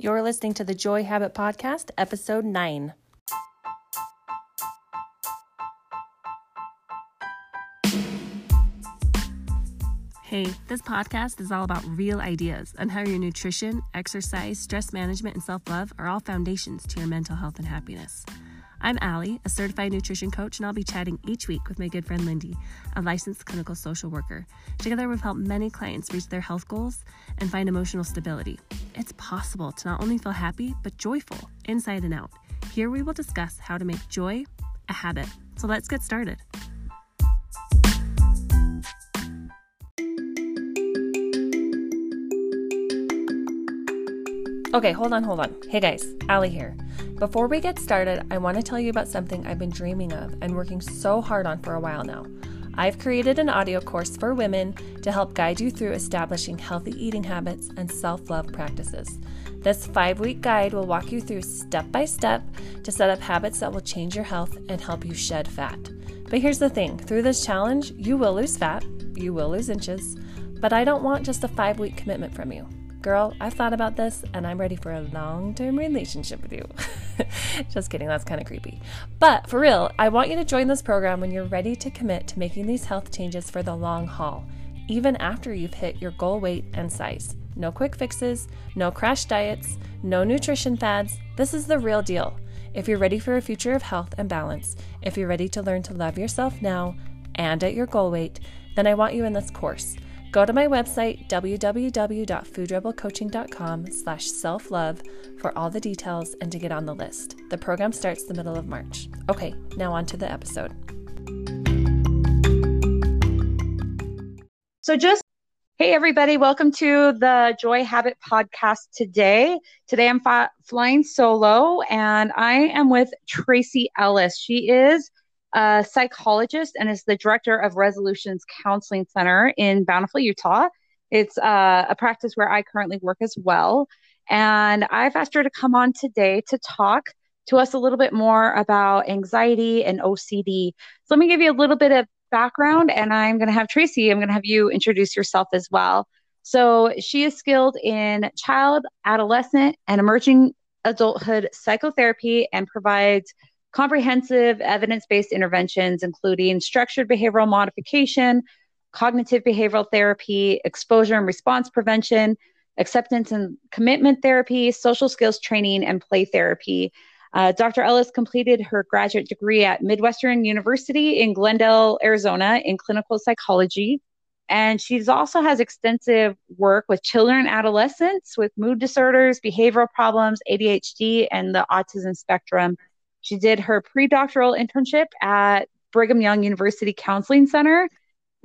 You're listening to the Joy Habit Podcast, episode 9. Hey, this podcast is all about real ideas on how your nutrition, exercise, stress management, and self love are all foundations to your mental health and happiness. I'm Allie, a certified nutrition coach, and I'll be chatting each week with my good friend Lyndy, a licensed clinical social worker. Together, we've helped many clients reach their health goals and find emotional stability. It's possible to not only feel happy, but joyful inside and out. Here, we will discuss how to make joy a habit. So let's get started. Okay, hold on, hold on. Hey guys, Allie here. Before we get started, I want to tell you about something I've been dreaming of and working so hard on for a while now. I've created an audio course for women to help guide you through establishing healthy eating habits and self love practices. This five week guide will walk you through step by step to set up habits that will change your health and help you shed fat. But here's the thing through this challenge, you will lose fat, you will lose inches, but I don't want just a five week commitment from you. Girl, I've thought about this and I'm ready for a long term relationship with you. Just kidding, that's kind of creepy. But for real, I want you to join this program when you're ready to commit to making these health changes for the long haul, even after you've hit your goal weight and size. No quick fixes, no crash diets, no nutrition fads. This is the real deal. If you're ready for a future of health and balance, if you're ready to learn to love yourself now and at your goal weight, then I want you in this course. Go to my website, www.foodrebelcoaching.com slash self-love for all the details and to get on the list. The program starts the middle of March. Okay, now on to the episode. So just Hey, everybody, welcome to the Joy Habit podcast today. Today I'm fi- flying solo and I am with Tracy Ellis. She is a psychologist and is the director of Resolutions Counseling Center in Bountiful, Utah. It's uh, a practice where I currently work as well. And I've asked her to come on today to talk to us a little bit more about anxiety and OCD. So let me give you a little bit of background, and I'm going to have Tracy, I'm going to have you introduce yourself as well. So she is skilled in child, adolescent, and emerging adulthood psychotherapy and provides comprehensive evidence based interventions, including structured behavioral modification, cognitive behavioral therapy, exposure and response prevention, acceptance and commitment therapy, social skills training, and play therapy. Uh, Dr. Ellis completed her graduate degree at Midwestern University in Glendale, Arizona, in clinical psychology. And she also has extensive work with children and adolescents with mood disorders, behavioral problems, ADHD, and the autism spectrum. She did her pre doctoral internship at Brigham Young University Counseling Center,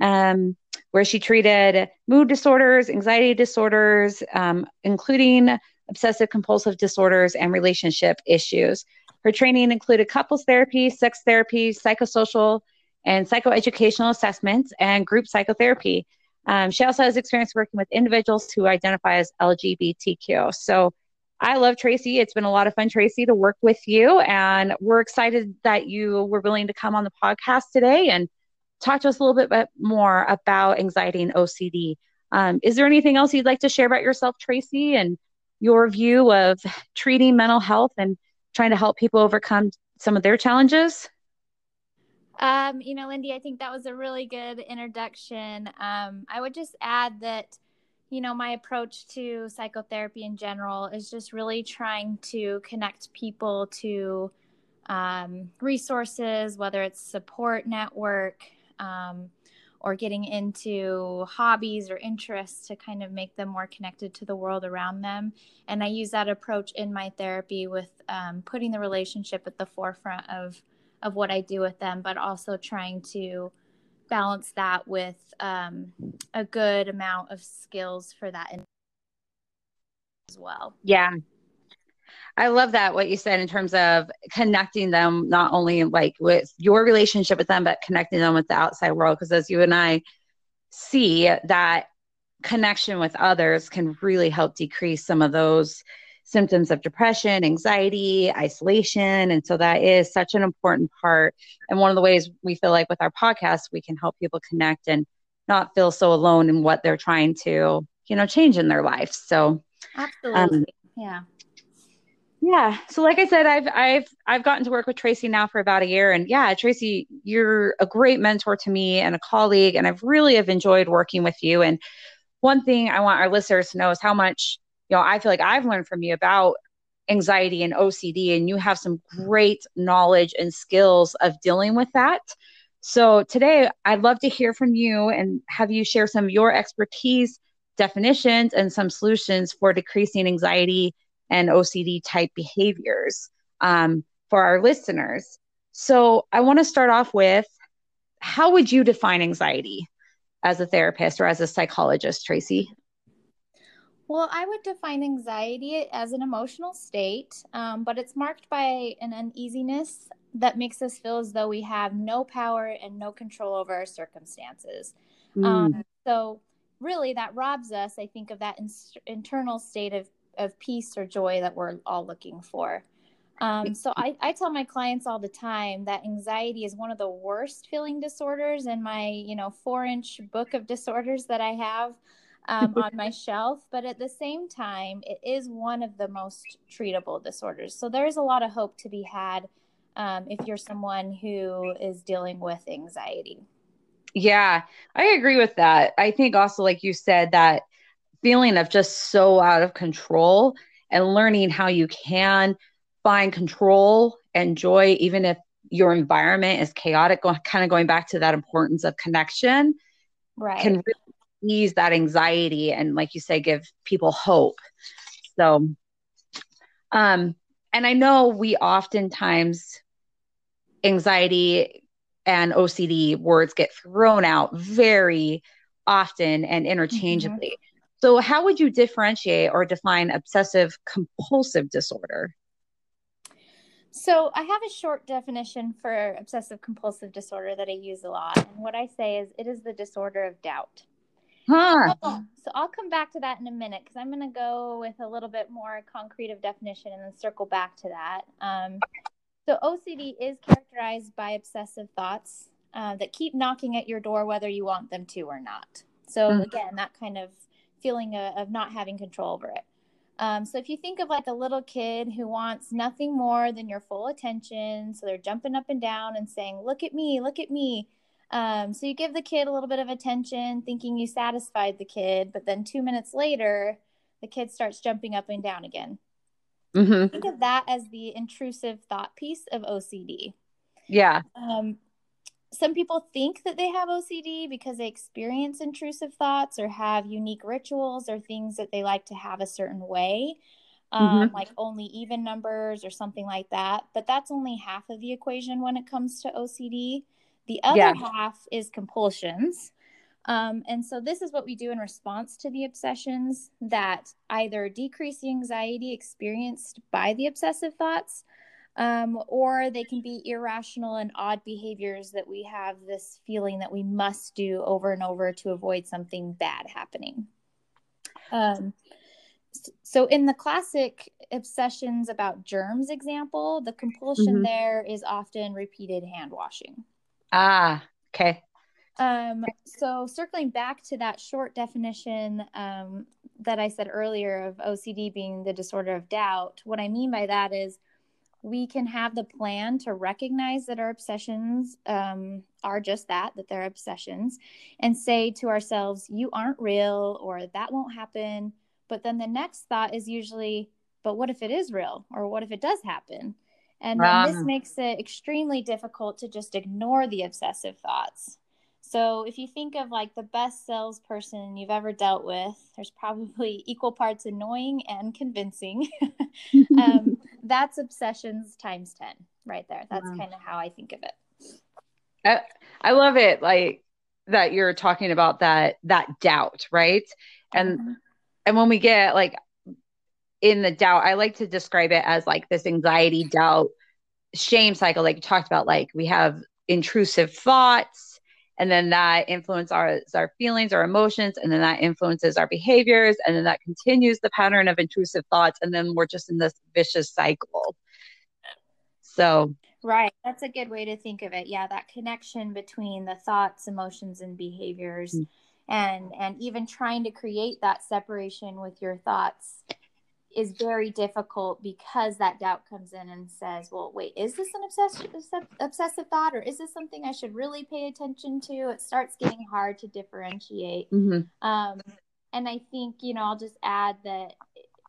um, where she treated mood disorders, anxiety disorders, um, including obsessive compulsive disorders and relationship issues. Her training included couples therapy, sex therapy, psychosocial and psychoeducational assessments, and group psychotherapy. Um, she also has experience working with individuals who identify as LGBTQ. So I love Tracy. It's been a lot of fun, Tracy, to work with you. And we're excited that you were willing to come on the podcast today and talk to us a little bit more about anxiety and OCD. Um, is there anything else you'd like to share about yourself, Tracy, and your view of treating mental health and trying to help people overcome some of their challenges? Um, you know, Lyndy, I think that was a really good introduction. Um, I would just add that you know, my approach to psychotherapy in general is just really trying to connect people to um, resources, whether it's support network um, or getting into hobbies or interests to kind of make them more connected to the world around them. And I use that approach in my therapy with um, putting the relationship at the forefront of of what I do with them, but also trying to balance that with um, a good amount of skills for that as well. Yeah. I love that what you said in terms of connecting them not only like with your relationship with them but connecting them with the outside world because as you and I see that connection with others can really help decrease some of those symptoms of depression, anxiety, isolation. And so that is such an important part. And one of the ways we feel like with our podcast, we can help people connect and not feel so alone in what they're trying to, you know, change in their life. So, absolutely. Um, yeah. Yeah. So like I said, I've I've I've gotten to work with Tracy now for about a year. And yeah, Tracy, you're a great mentor to me and a colleague. And I've really have enjoyed working with you. And one thing I want our listeners to know is how much, know, I feel like I've learned from you about anxiety and OCD, and you have some great knowledge and skills of dealing with that. So today I'd love to hear from you and have you share some of your expertise, definitions, and some solutions for decreasing anxiety and OCD type behaviors um, for our listeners. So I want to start off with how would you define anxiety as a therapist or as a psychologist, Tracy? Well, I would define anxiety as an emotional state, um, but it's marked by an uneasiness that makes us feel as though we have no power and no control over our circumstances. Mm. Um, so, really, that robs us, I think, of that in- internal state of, of peace or joy that we're all looking for. Um, so I, I tell my clients all the time that anxiety is one of the worst feeling disorders in my, you know, four inch book of disorders that I have um, on my shelf. But at the same time, it is one of the most treatable disorders. So there's a lot of hope to be had um, if you're someone who is dealing with anxiety. Yeah, I agree with that. I think also, like you said, that feeling of just so out of control and learning how you can find control and joy, even if your environment is chaotic, kind of going back to that importance of connection, right. can really ease that anxiety and like you say give people hope so um and i know we oftentimes anxiety and ocd words get thrown out very often and interchangeably mm-hmm. so how would you differentiate or define obsessive compulsive disorder so I have a short definition for obsessive compulsive disorder that I use a lot. And what I say is it is the disorder of doubt. Huh. So I'll come back to that in a minute because I'm going to go with a little bit more concrete of definition and then circle back to that. Um, so OCD is characterized by obsessive thoughts uh, that keep knocking at your door whether you want them to or not. So mm. again, that kind of feeling of, of not having control over it. Um, so if you think of like a little kid who wants nothing more than your full attention, so they're jumping up and down and saying, "Look at me, look at me," Um, so you give the kid a little bit of attention, thinking you satisfied the kid, but then two minutes later, the kid starts jumping up and down again. Mm-hmm. Think of that as the intrusive thought piece of OCD. Yeah. Um, some people think that they have OCD because they experience intrusive thoughts or have unique rituals or things that they like to have a certain way, um, mm-hmm. like only even numbers or something like that. But that's only half of the equation when it comes to OCD. The other yeah. half is compulsions. Um, and so this is what we do in response to the obsessions that either decrease the anxiety experienced by the obsessive thoughts, um, or they can be irrational and odd behaviors that we have this feeling that we must do over and over to avoid something bad happening. Um, so in the classic obsessions about germs example, the compulsion mm-hmm. there is often repeated hand washing. Ah, okay. Um, so circling back to that short definition um, that I said earlier of OCD being the disorder of doubt, what I mean by that is we can have the plan to recognize that our obsessions um, are just that, that they're obsessions, and say to ourselves, you aren't real or that won't happen. But then the next thought is usually, but what if it is real or what if it does happen? And then um, this makes it extremely difficult to just ignore the obsessive thoughts. So if you think of like the best salesperson you've ever dealt with, there's probably equal parts annoying and convincing. um, that's obsessions times 10 right there. That's wow. kind of how I think of it. I, I love it. Like that you're talking about that, that doubt, right? And, mm-hmm. and when we get like in the doubt, I like to describe it as like this anxiety, doubt, shame cycle, like you talked about. Like we have intrusive thoughts, and then that influences our our feelings, our emotions, and then that influences our behaviors, and then that continues the pattern of intrusive thoughts, and then we're just in this vicious cycle. So Right. That's a good way to think of it. Yeah, that connection between the thoughts, emotions and behaviors mm-hmm. and and even trying to create that separation with your thoughts is very difficult because that doubt comes in and says, well, wait, is this an obsessive, obsessive thought or is this something I should really pay attention to? It starts getting hard to differentiate. Mm-hmm. Um, and I think, you know, I'll just add that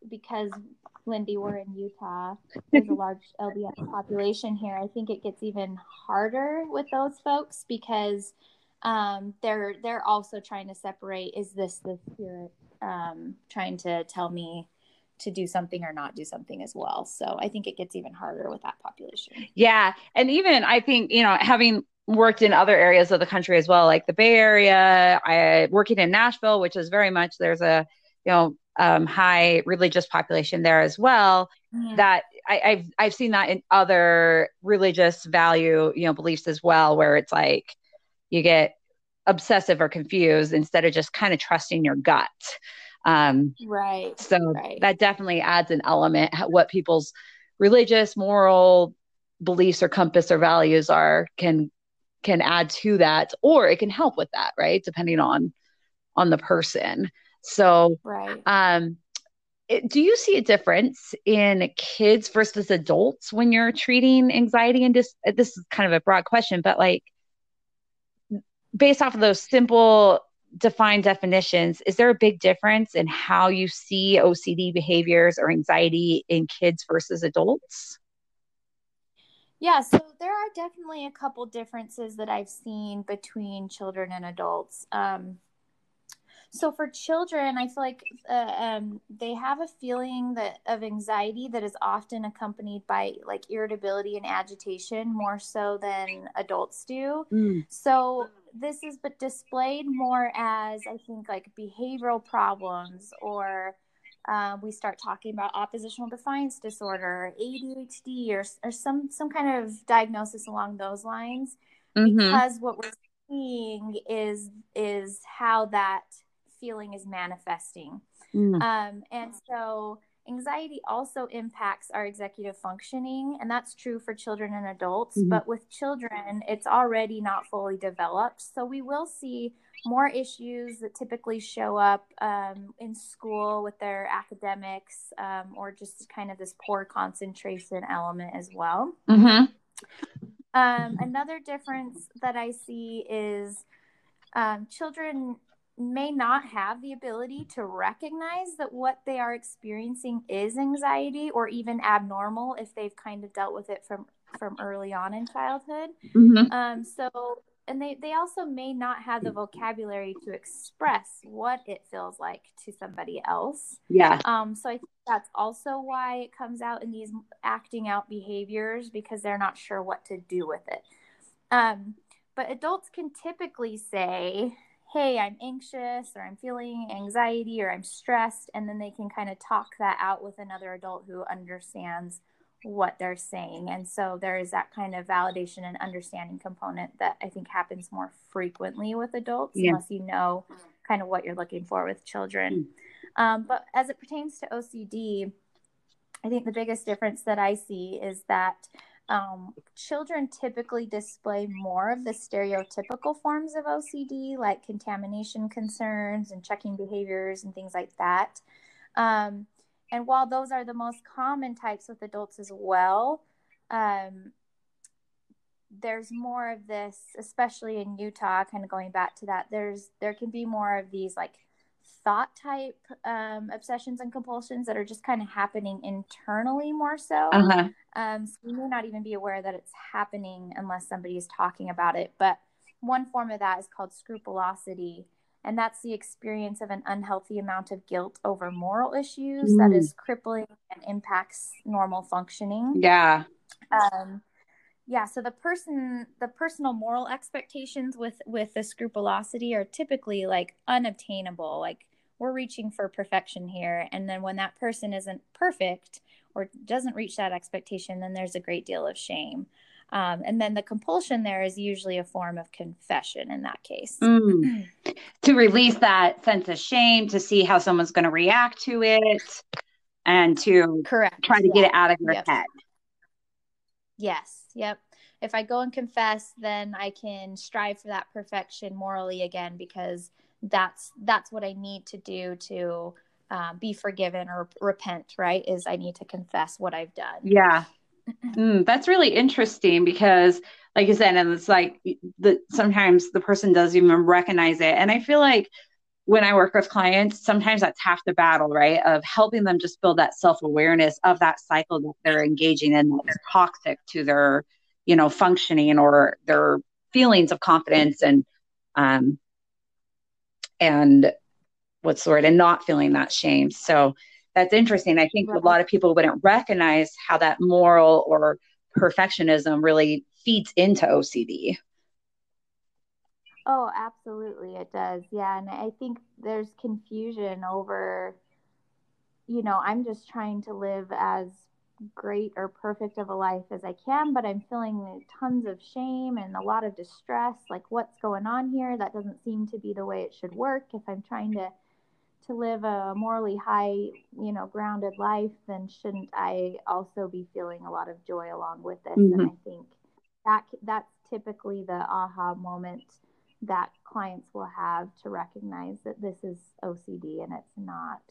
because Lyndy, we're in Utah, there's a large LDS population here. I think it gets even harder with those folks because um, they're they're also trying to separate is this the spirit um, trying to tell me to do something or not do something as well. So I think it gets even harder with that population. Yeah. And even I think, you know, having worked in other areas of the country as well, like the Bay Area, I working in Nashville, which is very much there's a, you know, um, high religious population there as well. Mm-hmm. That I, I've I've seen that in other religious value, you know, beliefs as well, where it's like you get obsessive or confused instead of just kind of trusting your gut. Um, right. So right. that definitely adds an element what people's religious, moral beliefs or compass or values are can can add to that, or it can help with that, right? Depending on on the person. So, right. Um, it, do you see a difference in kids versus adults when you're treating anxiety and dis- this is kind of a broad question but like based off of those simple define definitions, is there a big difference in how you see OCD behaviors or anxiety in kids versus adults? Yeah, so there are definitely a couple differences that I've seen between children and adults. Um, so for children, I feel like uh, um, they have a feeling that of anxiety that is often accompanied by like irritability and agitation more so than adults do. Mm. So this is but displayed more as I think like behavioral problems or uh, we start talking about oppositional defiance disorder, ADHD, or or some some kind of diagnosis along those lines, mm-hmm. because what we're seeing is is how that feeling is manifesting. Mm. Um, and so anxiety also impacts our executive functioning, and that's true for children and adults. Mm-hmm. But with children, it's already not fully developed. So we will see more issues that typically show up um, in school with their academics um, or just kind of this poor concentration element as well. Mm-hmm. Um, another difference that I see is um, children may not have the ability to recognize that what they are experiencing is anxiety or even abnormal if they've kind of dealt with it from from early on in childhood. Mm-hmm. um, so and they they also may not have the vocabulary to express what it feels like to somebody else. Yeah. Um so i think that's also why it comes out in these acting out behaviors because they're not sure what to do with it. Um but adults can typically say hey, I'm anxious or I'm feeling anxiety or I'm stressed. And then they can kind of talk that out with another adult who understands what they're saying. And so there is that kind of validation and understanding component that I think happens more frequently with adults, yeah. unless you know kind of what you're looking for with children. Mm. Um, but as it pertains to OCD, I think the biggest difference that I see is that um, children typically display more of the stereotypical forms of OCD, like contamination concerns and checking behaviors and things like that. Um, and while those are the most common types with adults as well, um, there's more of this, especially in Utah. Kind of going back to that, there's there can be more of these like thought type um, obsessions and compulsions that are just kind of happening internally more so. Uh-huh. Um, so you may not even be aware that it's happening unless somebody is talking about it. But one form of that is called scrupulosity. And that's the experience of an unhealthy amount of guilt over moral issues mm. that is crippling and impacts normal functioning. Yeah. Um, yeah so the person the personal moral expectations with with the scrupulosity are typically like unobtainable like we're reaching for perfection here and then when that person isn't perfect or doesn't reach that expectation then there's a great deal of shame um, and then the compulsion there is usually a form of confession in that case mm. to release that sense of shame to see how someone's going to react to it and to correct try to yeah. get it out of your yep. head yes yep if i go and confess then i can strive for that perfection morally again because that's that's what I need to do to uh, be forgiven or repent, right? Is I need to confess what I've done. Yeah. Mm, that's really interesting because, like you said, and it's like the sometimes the person doesn't even recognize it. And I feel like when I work with clients, sometimes that's half the battle, right? Of helping them just build that self awareness of that cycle that they're engaging in that's toxic to their, you know, functioning or their feelings of confidence and, um, and what's the word, and not feeling that shame. So that's interesting. I think right. a lot of people wouldn't recognize how that moral or perfectionism really feeds into OCD. Oh, absolutely, it does. Yeah, and I think there's confusion over, you know, I'm just trying to live as great or perfect of a life as I can, but I'm feeling tons of shame and a lot of distress. Like, what's going on here? That doesn't seem to be the way it should work. If I'm trying to to live a morally high, you know, grounded life, then shouldn't I also be feeling a lot of joy along with this? Mm-hmm. And I think that that's typically the aha moment that clients will have to recognize that this is OCD and it's not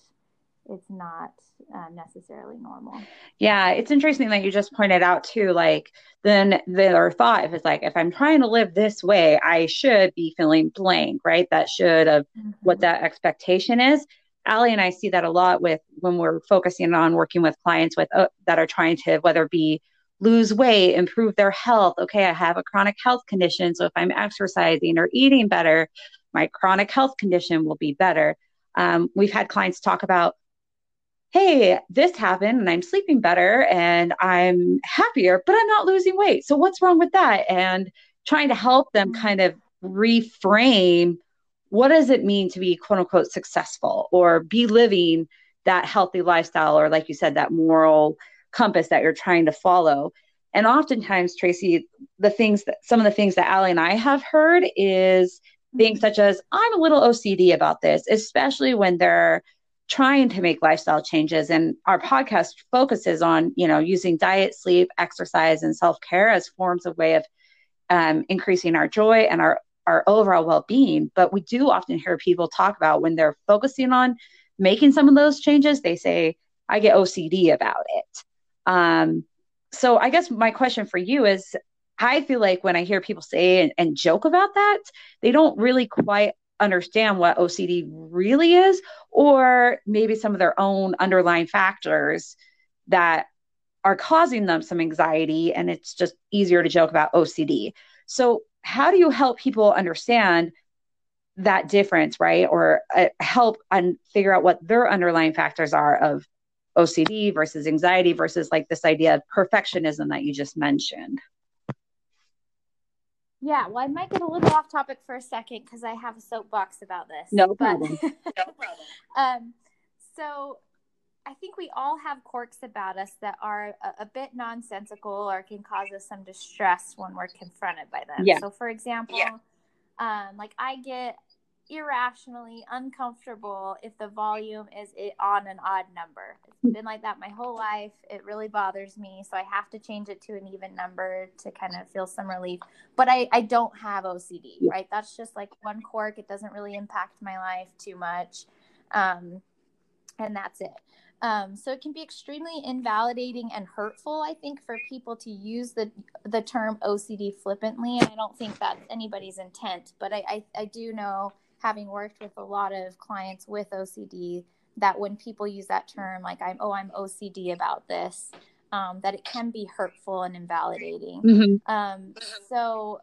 it's not uh, necessarily normal. Yeah, it's interesting that you just pointed out too. Like, then their thought is like, if I'm trying to live this way, I should be feeling blank, right? That should of mm-hmm. what that expectation is. Allie and I see that a lot with when we're focusing on working with clients with uh, that are trying to whether it be lose weight, improve their health. Okay, I have a chronic health condition. So if I'm exercising or eating better, my chronic health condition will be better. Um, we've had clients talk about, hey, this happened and I'm sleeping better and I'm happier, but I'm not losing weight. So what's wrong with that? And trying to help them mm-hmm. kind of reframe what does it mean to be quote unquote successful or be living that healthy lifestyle or like you said that moral compass that you're trying to follow. And oftentimes, Tracy, the things that some of the things that Allie and I have heard is things such as I'm a little OCD about this, especially when they're trying to make lifestyle changes. And our podcast focuses on, you know, using diet, sleep, exercise, and self-care as forms of way of um, increasing our joy and our our overall well-being. But we do often hear people talk about when they're focusing on making some of those changes, they say, I get OCD about it. Um, so I guess my question for you is I feel like when I hear people say and, and joke about that, they don't really quite understand what OCD really is, or maybe some of their own underlying factors that are causing them some anxiety, and it's just easier to joke about OCD. So, how do you help people understand that difference, right? Or uh, help and figure out what their underlying factors are of OCD versus anxiety versus like this idea of perfectionism that you just mentioned. Yeah, well, I might get a little off topic for a second because I have a soapbox about this. No problem. no problem. um, so I think we all have quirks about us that are a, a, bit nonsensical or can cause us some distress when we're confronted by them. Yeah. So, for example, yeah. um, like I get irrationally uncomfortable if the volume is on an odd number. It's been like that my whole life. It really bothers me. So I have to change it to an even number to kind of feel some relief. But I, I don't have OCD, right? That's just like one quirk. It doesn't really impact my life too much. Um, and that's it. Um, so it can be extremely invalidating and hurtful, I think, for people to use the the term OCD flippantly. And I don't think that's anybody's intent. But I, I, I do know having worked with a lot of clients with OCD that when people use that term, like I'm, oh, I'm OCD about this, um, that it can be hurtful and invalidating. Mm-hmm. Um, so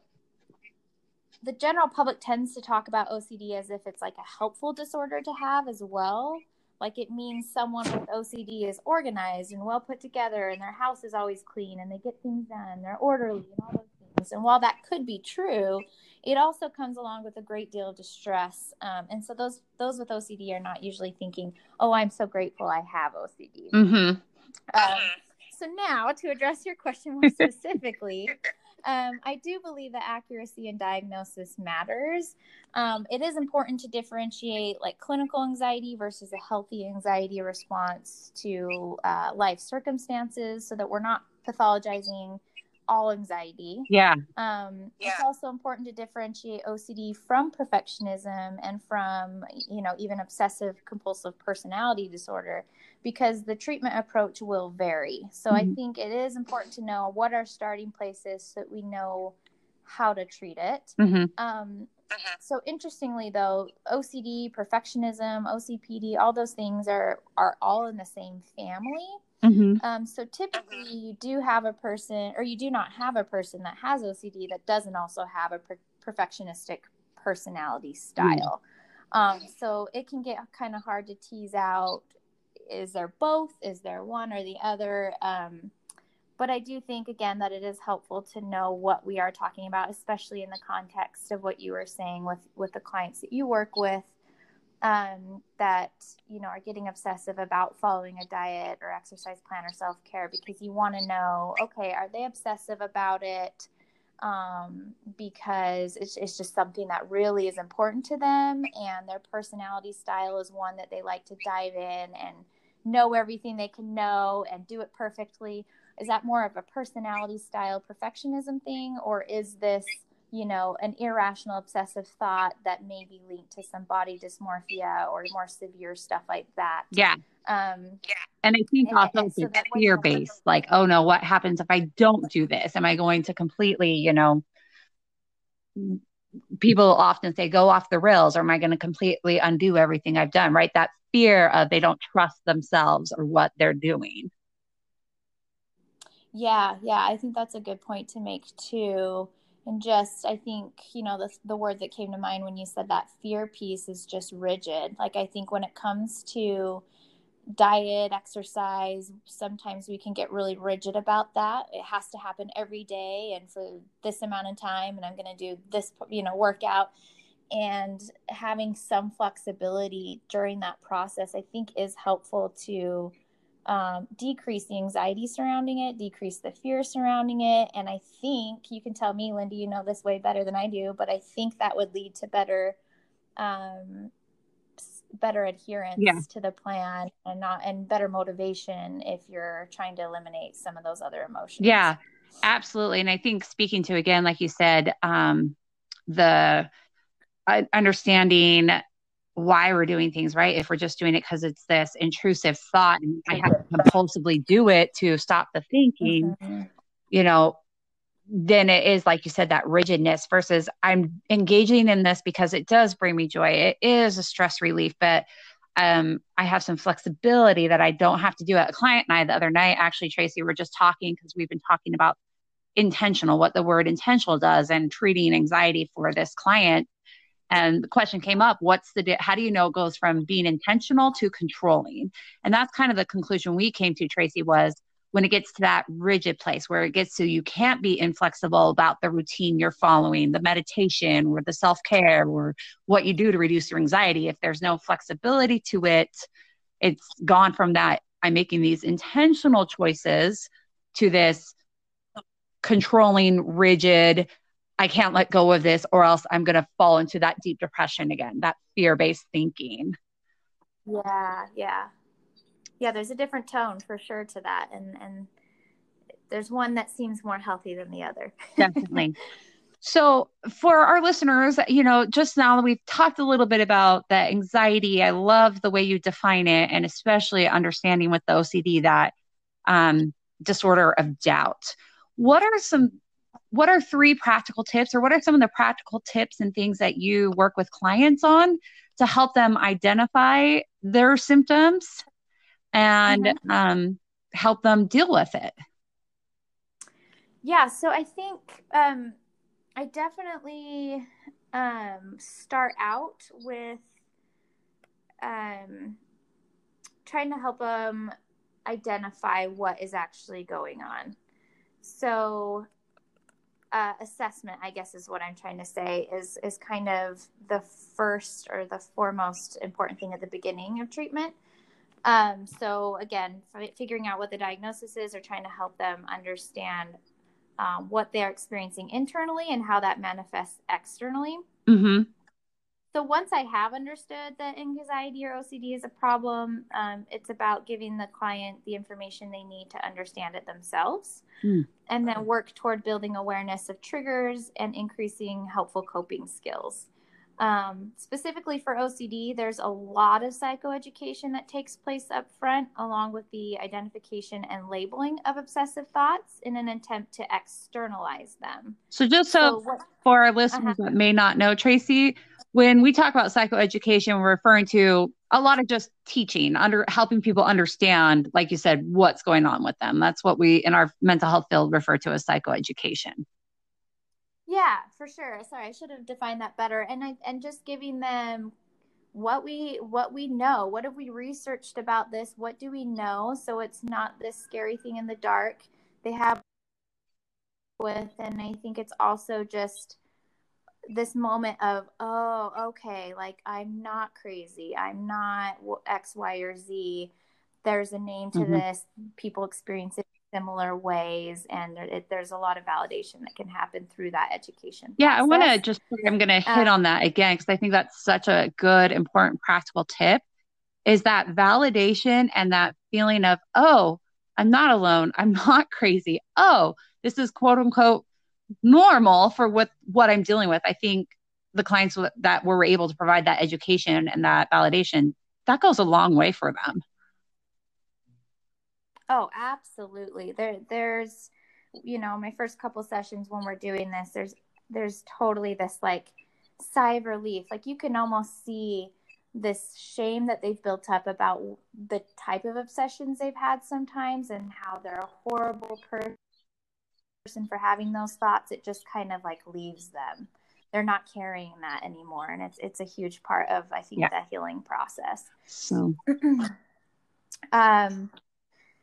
the general public tends to talk about OCD as if it's like a helpful disorder to have as well. Like it means someone with OCD is organized and well put together and their house is always clean and they get things done, they're orderly and all those things. And while that could be true, it also comes along with a great deal of distress. Um, and so those those with OCD are not usually thinking, "Oh, I'm so grateful I have OCD." Mm-hmm. Um, so now, to address your question more specifically, um, I do believe that accuracy in diagnosis matters. Um, it is important to differentiate like clinical anxiety versus a healthy anxiety response to uh, life circumstances, so that we're not pathologizing all anxiety. Yeah. Um, yeah. It's also important to differentiate OCD from perfectionism and from, you know, even obsessive compulsive personality disorder because the treatment approach will vary. So mm-hmm. I think it is important to know what our starting place is so that we know how to treat it. Mm-hmm. Um, uh-huh. so interestingly though ocd perfectionism ocpd all those things are are all in the same family mm-hmm. um, so typically you do have a person or you do not have a person that has ocd that doesn't also have a per- perfectionistic personality style mm-hmm. um, so it can get kind of hard to tease out is there both is there one or the other um, but I do think again that it is helpful to know what we are talking about, especially in the context of what you were saying with with the clients that you work with, um, that you know are getting obsessive about following a diet or exercise plan or self care because you want to know, okay, are they obsessive about it? Um, because it's, it's just something that really is important to them, and their personality style is one that they like to dive in and know everything they can know and do it perfectly is that more of a personality style perfectionism thing or is this you know an irrational obsessive thought that may be linked to some body dysmorphia or more severe stuff like that. Yeah. Um yeah. And i think also so it's fear based like oh no what happens if i don't do this? Am i going to completely you know people often say go off the rails or am i going to completely undo everything i've done right? That fear of they don't trust themselves or what they're doing. Yeah, yeah, I think that's a good point to make too. And just, I think, you know, the, the word that came to mind when you said that fear piece is just rigid. Like, I think when it comes to diet, exercise, sometimes we can get really rigid about that. It has to happen every day and for this amount of time, and I'm going to do this, you know, workout. And having some flexibility during that process, I think, is helpful to um, decrease the anxiety surrounding it, decrease the fear surrounding it. And I think you can tell me, Lyndy, you know this way better than I do, but I think that would lead to better, um, better adherence yeah. to the plan and not and better motivation if you're trying to eliminate some of those other emotions. Yeah, absolutely. And I think speaking to again, like you said, um, the uh, understanding why we're doing things right if we're just doing it because it's this intrusive thought and i have to compulsively do it to stop the thinking mm-hmm. you know then it is like you said that rigidness versus i'm engaging in this because it does bring me joy. It is a stress relief but um, i have some flexibility that i don't have to do. It a client and i the other night actually tracy we're just talking because we've been talking about intentional what the word intentional does and treating anxiety for this client and the question came up what's the how do you know it goes from being intentional to controlling? And that's kind of the conclusion we came to tracy was when it gets to that rigid place where it gets to you can't be inflexible about the routine you're following the meditation or the self-care or what you do to reduce your anxiety. If there's no flexibility to it it's gone from that i'm making these intentional choices to this controlling rigid I can't let go of this or else I'm going to fall into that deep depression again, that fear based thinking. Yeah, yeah. Yeah, there's a different tone for sure to that. And, and there's one that seems more healthy than the other. Definitely. So, for our listeners, you know, just now that we've talked a little bit about the anxiety, I love the way you define it, and especially understanding with the OCD that um, disorder of doubt. What are some what are three practical tips or what are some of the practical tips and things that you work with clients on to help them identify their symptoms and mm-hmm. um, help them deal with it yeah so i think um, i definitely um, start out with um, trying to help them identify what is actually going on so uh, assessment, I guess is what I'm trying to say, is is kind of the first or the foremost important thing at the beginning of treatment. Um, so again, figuring out what the diagnosis is, or trying to help them understand um, what they're experiencing internally and how that manifests externally. Mm-hmm. So once I have understood that anxiety or OCD is a problem, um, it's about giving the client the information they need to understand it themselves, mm. and then work toward building awareness of triggers and increasing helpful coping skills. Um, specifically for OCD, there's a lot of psychoeducation that takes place up front, along with the identification and labeling of obsessive thoughts in an attempt to externalize them. So, just so, so what, for our listeners uh-huh. that may not know, Tracy, when we talk about psychoeducation, we're referring to a lot of just teaching, under helping people understand, like you said, what's going on with them. That's what we in our mental health field refer to as psychoeducation. Yeah, for sure. Sorry, I should have defined that better. And I and just giving them what we what we know. What have we researched about this? What do we know? So it's not this scary thing in the dark. They have with and I think it's also just this moment of oh okay like i'm not crazy i'm not x y or z there's a name to mm-hmm. this people experience it similar ways and there, it, there's a lot of validation that can happen through that education yeah process. i want to just i'm going to hit um, on that again because i think that's such a good important practical tip is that validation and that feeling of oh i'm not alone i'm not crazy oh this is quote unquote normal for what what i'm dealing with i think the clients that were able to provide that education and that validation that goes a long way for them Oh, absolutely. There there's you know, my first couple sessions when we're doing this, there's there's totally this like sigh of relief. Like you can almost see this shame that they've built up about the type of obsessions they've had sometimes and how they're a horrible person for having those thoughts. It just kind of like leaves them. They're not carrying that anymore. And it's it's a huge part of I think yeah. the healing process. So um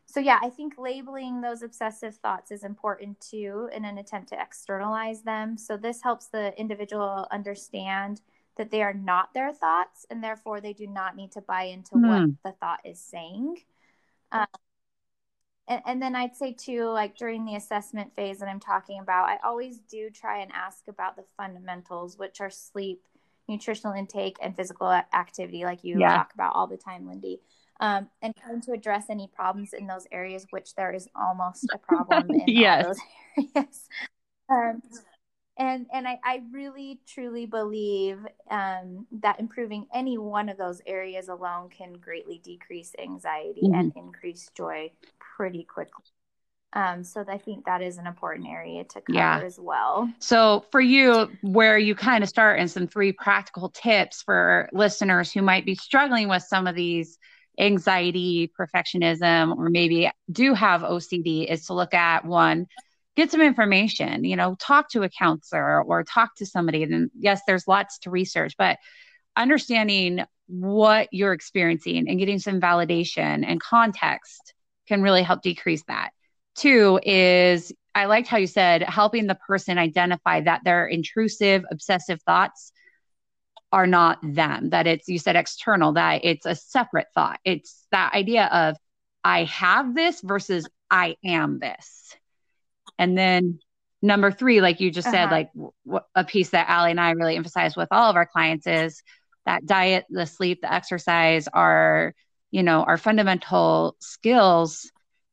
so yeah i think labeling those obsessive thoughts is important too in an attempt to externalize them so this helps the individual understand that they are not their thoughts and therefore they do not need to buy into mm. what the thought is saying um, and, and then i'd say too like during the assessment phase that i'm talking about i always do try and ask about the fundamentals which are sleep nutritional intake and physical activity like you yeah. talk about all the time lyndy um, and trying to address any problems in those areas, which there is almost a problem in yes. those areas. Um, and and I, I really truly believe um, that improving any one of those areas alone can greatly decrease anxiety mm-hmm. and increase joy pretty quickly. Um, so I think that is an important area to cover yeah. as well. So for you, where you kind of start in some three practical tips for listeners who might be struggling with some of these anxiety, perfectionism, or maybe do have OCD is to look at one, get some information, you know, talk to a counselor or talk to somebody. And yes, there's lots to research, but understanding what you're experiencing and getting some validation and context can really help decrease that. Two is I liked how you said helping the person identify that their intrusive, obsessive thoughts are not them, that it's, you said external, that it's a separate thought. It's that idea of I have this versus I am this. And then number three, like you just uh-huh. said, like w- a piece that Allie and I really emphasize with all of our clients is that diet, the sleep, the exercise are, you know, our fundamental skills.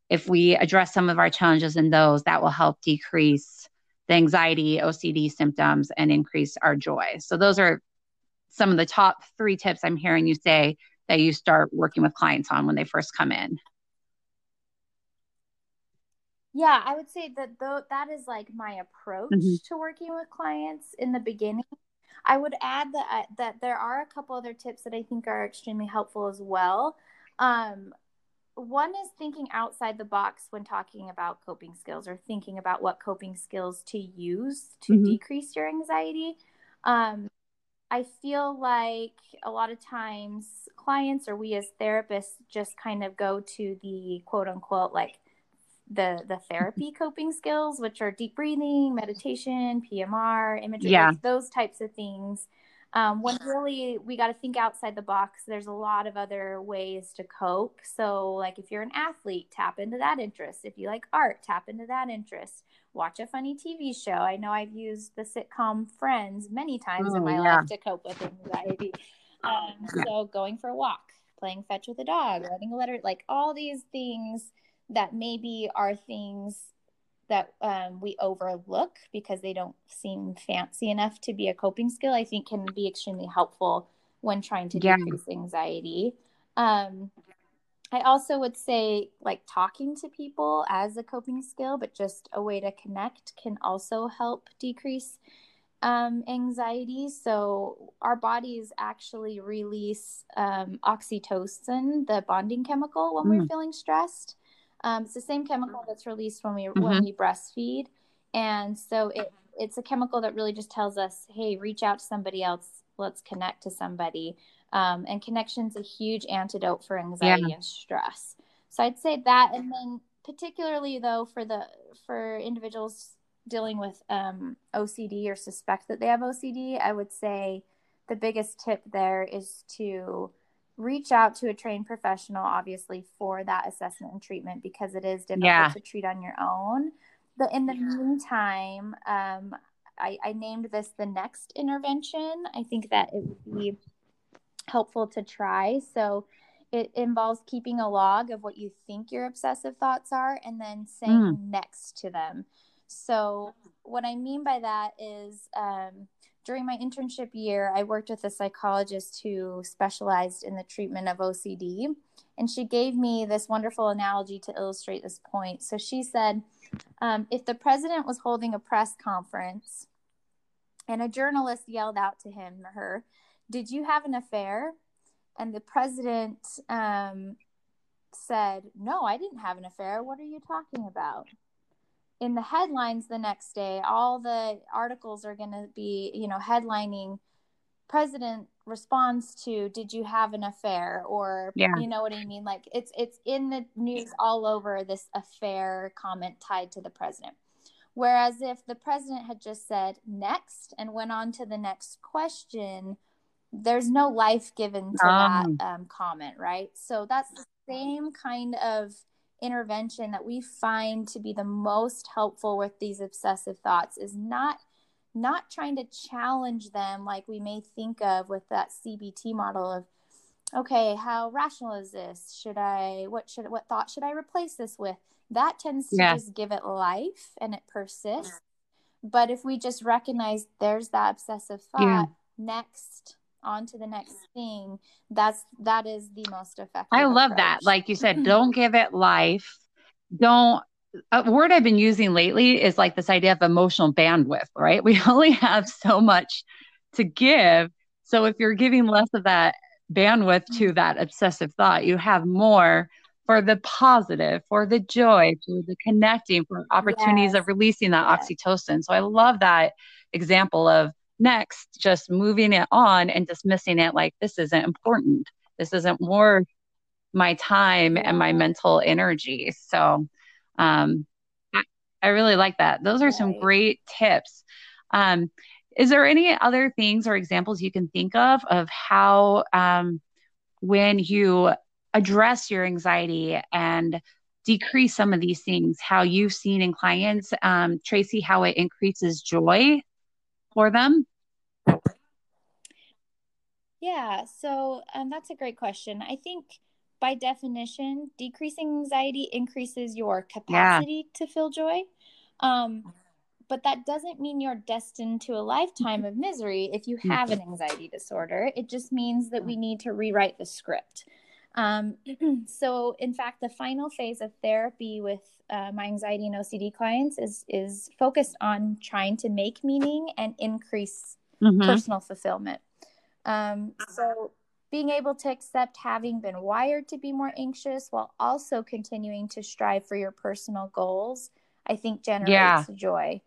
If we address some of our challenges in those, that will help decrease the anxiety, OCD symptoms, and increase our joy. So those are some of the top three tips I'm hearing you say that you start working with clients on when they first come in? Yeah, I would say that though that is like my approach mm-hmm. to working with clients in the beginning. I would add that that there are a couple other tips that I think are extremely helpful as well. Um, one is thinking outside the box when talking about coping skills or thinking about what coping skills to use to mm-hmm. decrease your anxiety. Um, I feel like a lot of times clients or we as therapists just kind of go to the quote unquote like the the therapy coping skills which are deep breathing meditation pmr imagery yeah. those types of things. Um, when really we got to think outside the box there's a lot of other ways to cope. So like if you're an athlete tap into that interest. If you like art tap into that interest. Watch a funny tv show. I know i've used the sitcom friends many times oh, in my yeah. life to cope with anxiety. Um, so going for a walk playing fetch with a dog writing a letter like all these things that maybe are things that um, we overlook because they don't seem fancy enough to be a coping skill, I think can be extremely helpful when trying to yeah. decrease anxiety. Um, I also would say like talking to people as a coping skill, but just a way to connect can also help decrease um, anxiety. So our bodies actually release um, oxytocin, the bonding chemical, when mm. we're feeling stressed. Um, it's the same chemical that's released when we mm-hmm. when we breastfeed, and so it it's a chemical that really just tells us, hey, reach out to somebody else. Let's connect to somebody. Um, and connection's a huge antidote for anxiety yeah. and stress. So I'd say that, and then particularly though for the for individuals dealing with um, OCD or suspect that they have OCD, I would say the biggest tip there is to reach out to a trained professional, obviously, for that assessment and treatment because it is difficult yeah. to treat on your own. But in the meantime, um, I, I named this the next intervention. I think that it would be helpful to try. So it involves keeping a log of what you think your obsessive thoughts are and then saying mm. next to them. So, what I mean by that is um, during my internship year, I worked with a psychologist who specialized in the treatment of OCD. And she gave me this wonderful analogy to illustrate this point. So she said, um, if the president was holding a press conference and a journalist yelled out to him or her, Did you have an affair? And the president um, said, No, I didn't have an affair. What are you talking about? In the headlines the next day, all the articles are going to be, you know, headlining president responds to did you have an affair or yeah. you know what i mean like it's it's in the news all over this affair comment tied to the president whereas if the president had just said next and went on to the next question there's no life given to um. that um, comment right so that's the same kind of intervention that we find to be the most helpful with these obsessive thoughts is not not trying to challenge them like we may think of with that CBT model of okay how rational is this should i what should what thought should i replace this with that tends to yeah. just give it life and it persists but if we just recognize there's that obsessive thought yeah. next on to the next thing that's that is the most effective i love approach. that like you said don't give it life don't a word i've been using lately is like this idea of emotional bandwidth right we only have so much to give so if you're giving less of that bandwidth to mm-hmm. that obsessive thought you have more for the positive for the joy for the connecting for opportunities yes. of releasing that yes. oxytocin so i love that example of next just moving it on and dismissing it like this isn't important. This isn't worth my time and my mental energy. So um I, I really like that. Those are some great tips. Um is there any other things or examples you can think of of how um when you address your anxiety and decrease some of these things how you've seen in clients um, tracy how it increases joy for them? Yeah, so um, that's a great question. I think by definition, decreasing anxiety increases your capacity yeah. to feel joy. Um, but that doesn't mean you're destined to a lifetime of misery if you have an anxiety disorder. It just means that we need to rewrite the script. Um, so, in fact, the final phase of therapy with uh, my anxiety and OCD clients is is focused on trying to make meaning and increase mm-hmm. personal fulfillment. Um, so, being able to accept having been wired to be more anxious while also continuing to strive for your personal goals, I think generates yeah. joy.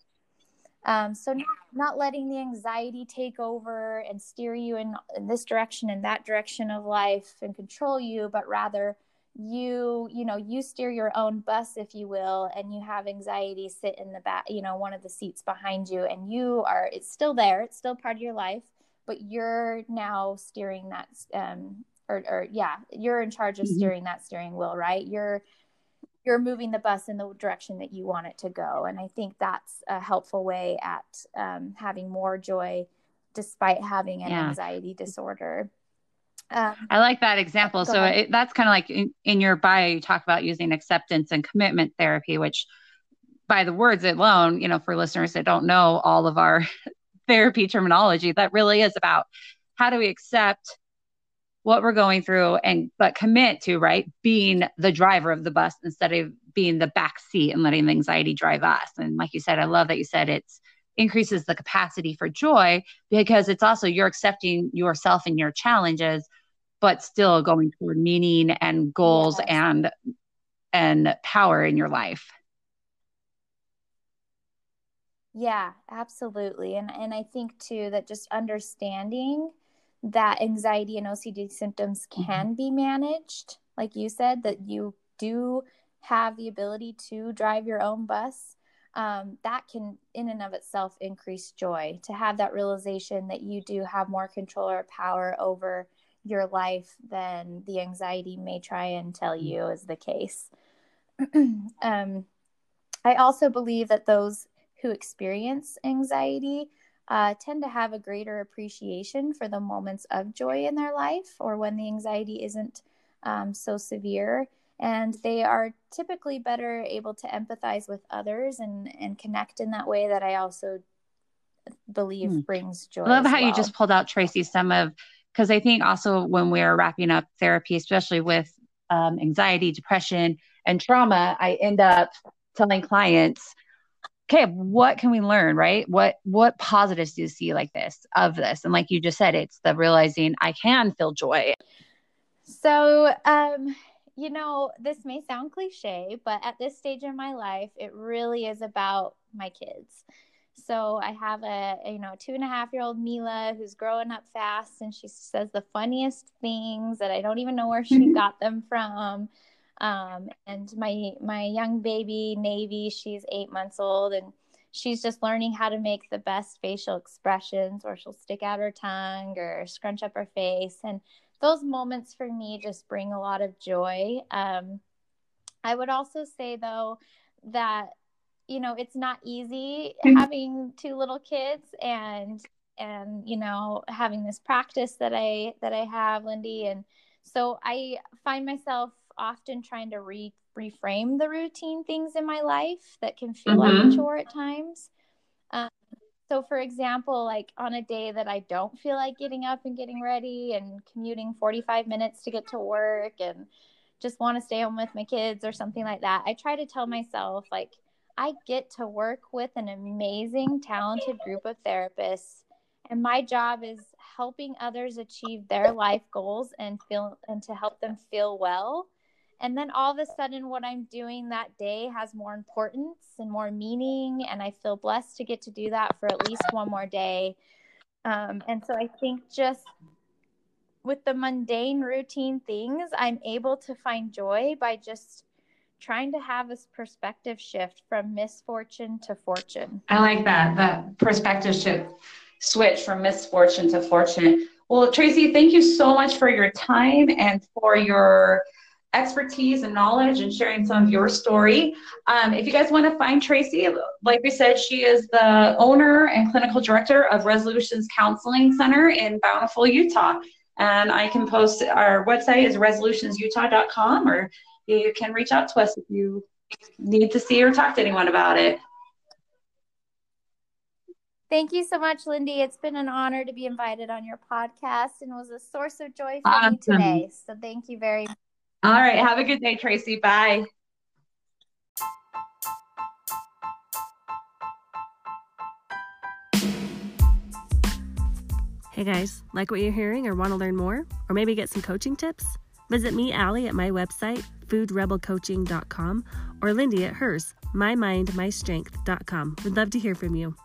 Um, so not, not letting the anxiety take over and steer you in, in this direction and that direction of life and control you, but rather you, you know, you steer your own bus, if you will, and you have anxiety sit in the back, you know, one of the seats behind you, and you are, it's still there, it's still part of your life, but you're now steering that um, or, or yeah you're in charge of mm-hmm. steering that steering wheel right you're you're moving the bus in the direction that you want it to go and i think that's a helpful way at um, having more joy despite having an yeah. anxiety disorder um, I like that example. So it, that's kind of like in, in, your bio, you talk about using acceptance and commitment therapy, which by the words alone, you know, for listeners that don't know all of our therapy terminology, that really is about how do we accept what we're going through and but commit to right being the driver of the bus instead of being the back seat and letting the anxiety drive us. And like you said i love that you said it's increases the capacity for joy because it's also you're accepting yourself and your challenges but still going toward meaning and goals yes. and and power in your life. Yeah absolutely. And and i think too that just understanding that anxiety and OCD symptoms mm-hmm. can be managed, like you said, that you do have the ability to drive your own bus, um, that can, in and of itself, increase joy. To have that realization that you do have more control or power over your life than the anxiety may try and tell mm-hmm. you is the case. um, I also believe that those who experience anxiety uh, tend to have a greater appreciation for the moments of joy in their life or when the anxiety isn't um, so severe. And they are typically better able to empathize with others and, and connect in that way that I also believe hmm. brings joy. I love how well. you just pulled out, Tracy, some of, because I think also when we're wrapping up therapy, especially with um, anxiety, depression, and trauma, I end up telling clients, okay what can we learn right? What what positives do you see like this of this? And like you just said it's the realizing i can feel joy. So um you know this may sound cliche but at this stage in my life it really is about my kids. So i have a, a you know two and a half year old mila who's growing up fast and she says the funniest things that i don't even know where she got them from um, and my my young baby Navy, she's eight months old, and she's just learning how to make the best facial expressions, or she'll stick out her tongue or scrunch up her face, and those moments for me just bring a lot of joy. Um, I would also say though that you know it's not easy mm-hmm. having two little kids and and you know having this practice that I that I have, Lyndy, and so I find myself often trying to re- reframe the routine things in my life that can feel mm-hmm. like a chore at times. Um, so, for example, like on a day that I don't feel like getting up and getting ready and commuting 45 minutes to get to work and just want to stay home with my kids or something like that, I try to tell myself, like, I get to work with an amazing, talented group of therapists. And my job is helping others achieve their life goals and feel and to help them feel well and then all of a sudden what i'm doing that day has more importance and more meaning and i feel blessed to get to do that for at least one more day. Um, and so i think just with the mundane routine things i'm able to find joy by just trying to have this perspective shift from misfortune to fortune. I like that that perspective shift switch from misfortune to fortune. Well tracy thank you so much for your time and for your expertise and knowledge and sharing some of your story. Um, if you guys want to find Tracy, like we said, she is the owner and clinical director of Resolutions Counseling Center in Bountiful, Utah. And I can post our website is resolutionsutah.com, or you can reach out to us if you need to see or talk to anyone about it. Thank you so much, Lyndy. It's been an honor to be invited on your podcast and was a source of joy for awesome. me today. So thank you very much. All right. Have a good day, Tracy. Bye. Hey guys, like what you're hearing or want to learn more? Or maybe get some coaching tips? Visit me, Allie, at my website, foodrebelcoaching.com, or Lyndy at hers, mymindmystrength.com. We'd love to hear from you.